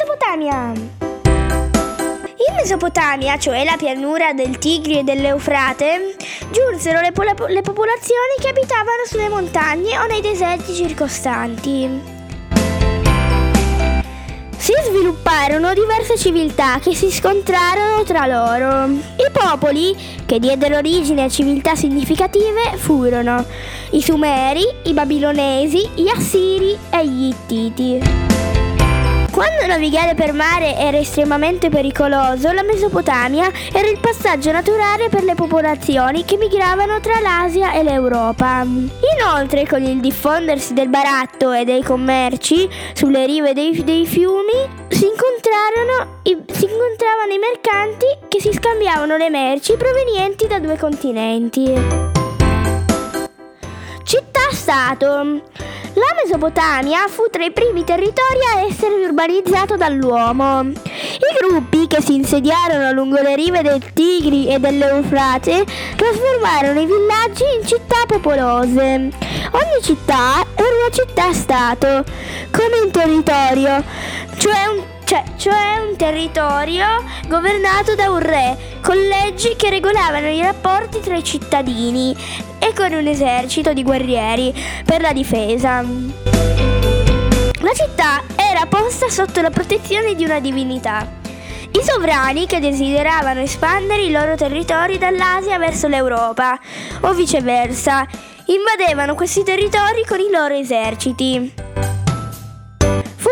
Mesopotamia. In Mesopotamia, cioè la pianura del Tigri e dell'Eufrate, giunsero le, po- le popolazioni che abitavano sulle montagne o nei deserti circostanti. Si svilupparono diverse civiltà che si scontrarono tra loro. I popoli che diedero origine a civiltà significative furono i Sumeri, i Babilonesi, gli Assiri e gli Ittiti. Quando navigare per mare era estremamente pericoloso, la Mesopotamia era il passaggio naturale per le popolazioni che migravano tra l'Asia e l'Europa. Inoltre, con il diffondersi del baratto e dei commerci sulle rive dei, dei fiumi, si, i, si incontravano i mercanti che si scambiavano le merci provenienti da due continenti. Città-stato la Mesopotamia fu tra i primi territori a essere urbanizzato dall'uomo. I gruppi che si insediarono lungo le rive del Tigri e dell'Eufrate trasformarono i villaggi in città popolose. Ogni città era una città-stato, come un territorio, cioè un cioè, cioè, un territorio governato da un re, con leggi che regolavano i rapporti tra i cittadini e con un esercito di guerrieri per la difesa. La città era posta sotto la protezione di una divinità. I sovrani che desideravano espandere i loro territori dall'Asia verso l'Europa o viceversa invadevano questi territori con i loro eserciti.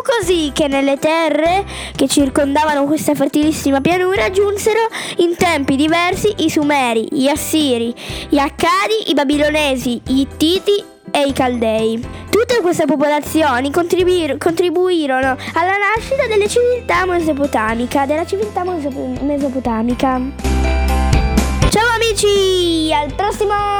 Così che nelle terre che circondavano questa fertilissima pianura giunsero in tempi diversi i Sumeri, gli Assiri, gli Accadi, i Babilonesi, gli Ittiti e i Caldei. Tutte queste popolazioni contribuirono alla nascita delle civiltà mesopotamica, della civiltà mesopotamica. Ciao amici, al prossimo